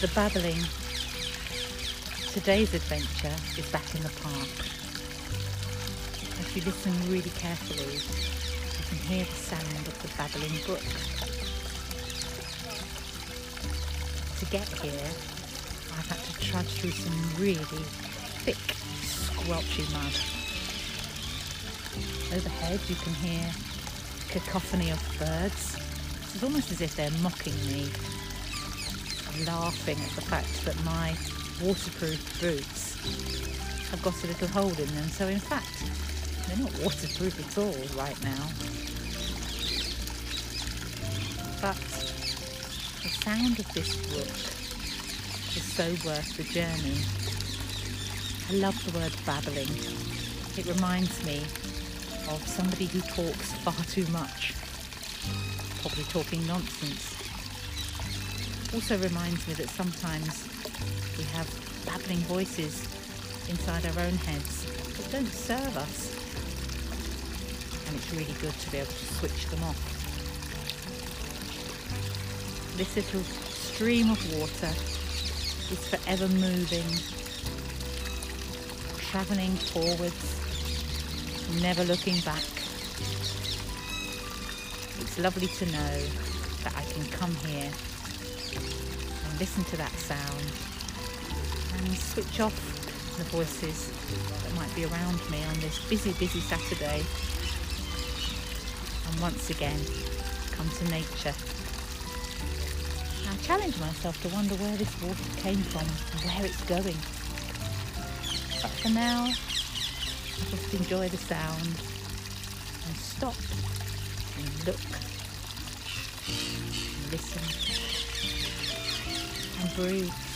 the babbling. Today's adventure is back in the park. If you listen really carefully, you can hear the sound of the babbling brook. To get here, I've had to trudge through some really thick, squelchy mud. Overhead you can hear cacophony of birds. It's almost as if they're mocking me, laughing at the fact that my waterproof boots have got a little hole in them. So in fact, they're not waterproof at all right now. But the sound of this brook is so worth the journey. I love the word babbling. It reminds me of somebody who talks far too much, probably talking nonsense. Also reminds me that sometimes we have babbling voices inside our own heads that don't serve us. And it's really good to be able to switch them off. This little stream of water is forever moving, travelling forwards, never looking back. It's lovely to know that I can come here listen to that sound and switch off the voices that might be around me on this busy, busy Saturday. And once again, come to nature. I challenge myself to wonder where this water came from and where it's going. But for now, just enjoy the sound and stop and look, and listen breathe.